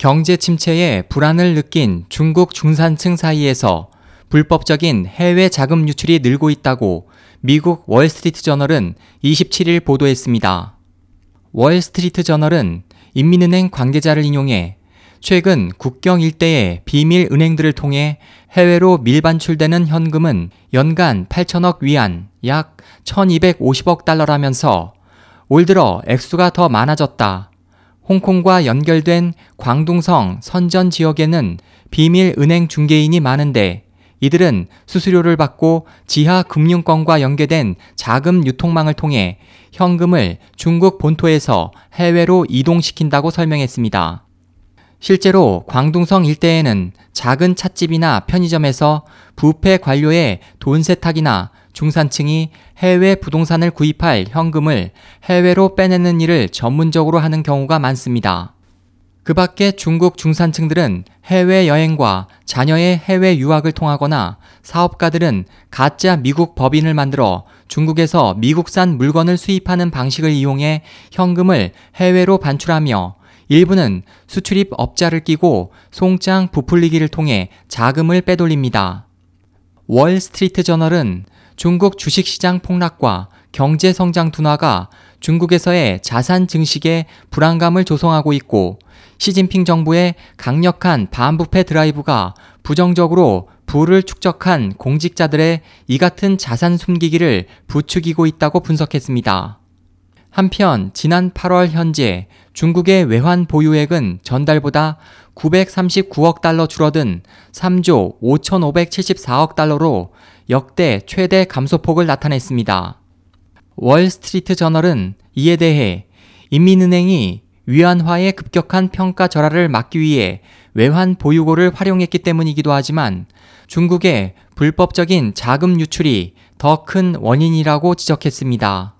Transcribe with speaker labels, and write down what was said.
Speaker 1: 경제 침체에 불안을 느낀 중국 중산층 사이에서 불법적인 해외 자금 유출이 늘고 있다고 미국 월스트리트 저널은 27일 보도했습니다. 월스트리트 저널은 인민은행 관계자를 인용해 최근 국경 일대의 비밀 은행들을 통해 해외로 밀반출되는 현금은 연간 8천억 위안, 약 1250억 달러라면서 올 들어 액수가 더 많아졌다. 홍콩과 연결된 광둥성 선전 지역에는 비밀 은행 중개인이 많은데 이들은 수수료를 받고 지하 금융권과 연계된 자금 유통망을 통해 현금을 중국 본토에서 해외로 이동시킨다고 설명했습니다. 실제로 광둥성 일대에는 작은 찻집이나 편의점에서 부패 관료의 돈 세탁이나 중산층이 해외 부동산을 구입할 현금을 해외로 빼내는 일을 전문적으로 하는 경우가 많습니다. 그 밖에 중국 중산층들은 해외 여행과 자녀의 해외 유학을 통하거나 사업가들은 가짜 미국 법인을 만들어 중국에서 미국산 물건을 수입하는 방식을 이용해 현금을 해외로 반출하며 일부는 수출입 업자를 끼고 송장 부풀리기를 통해 자금을 빼돌립니다. 월스트리트 저널은 중국 주식시장 폭락과 경제 성장 둔화가 중국에서의 자산 증식에 불안감을 조성하고 있고 시진핑 정부의 강력한 반부패 드라이브가 부정적으로 부를 축적한 공직자들의 이 같은 자산 숨기기를 부추기고 있다고 분석했습니다. 한편 지난 8월 현재 중국의 외환 보유액은 전달보다 939억 달러 줄어든 3조 5,574억 달러로 역대 최대 감소폭을 나타냈습니다. 월스트리트 저널은 이에 대해 인민은행이 위안화의 급격한 평가 절하를 막기 위해 외환 보유고를 활용했기 때문이기도 하지만 중국의 불법적인 자금 유출이 더 큰 원인이라고 지적했습니다.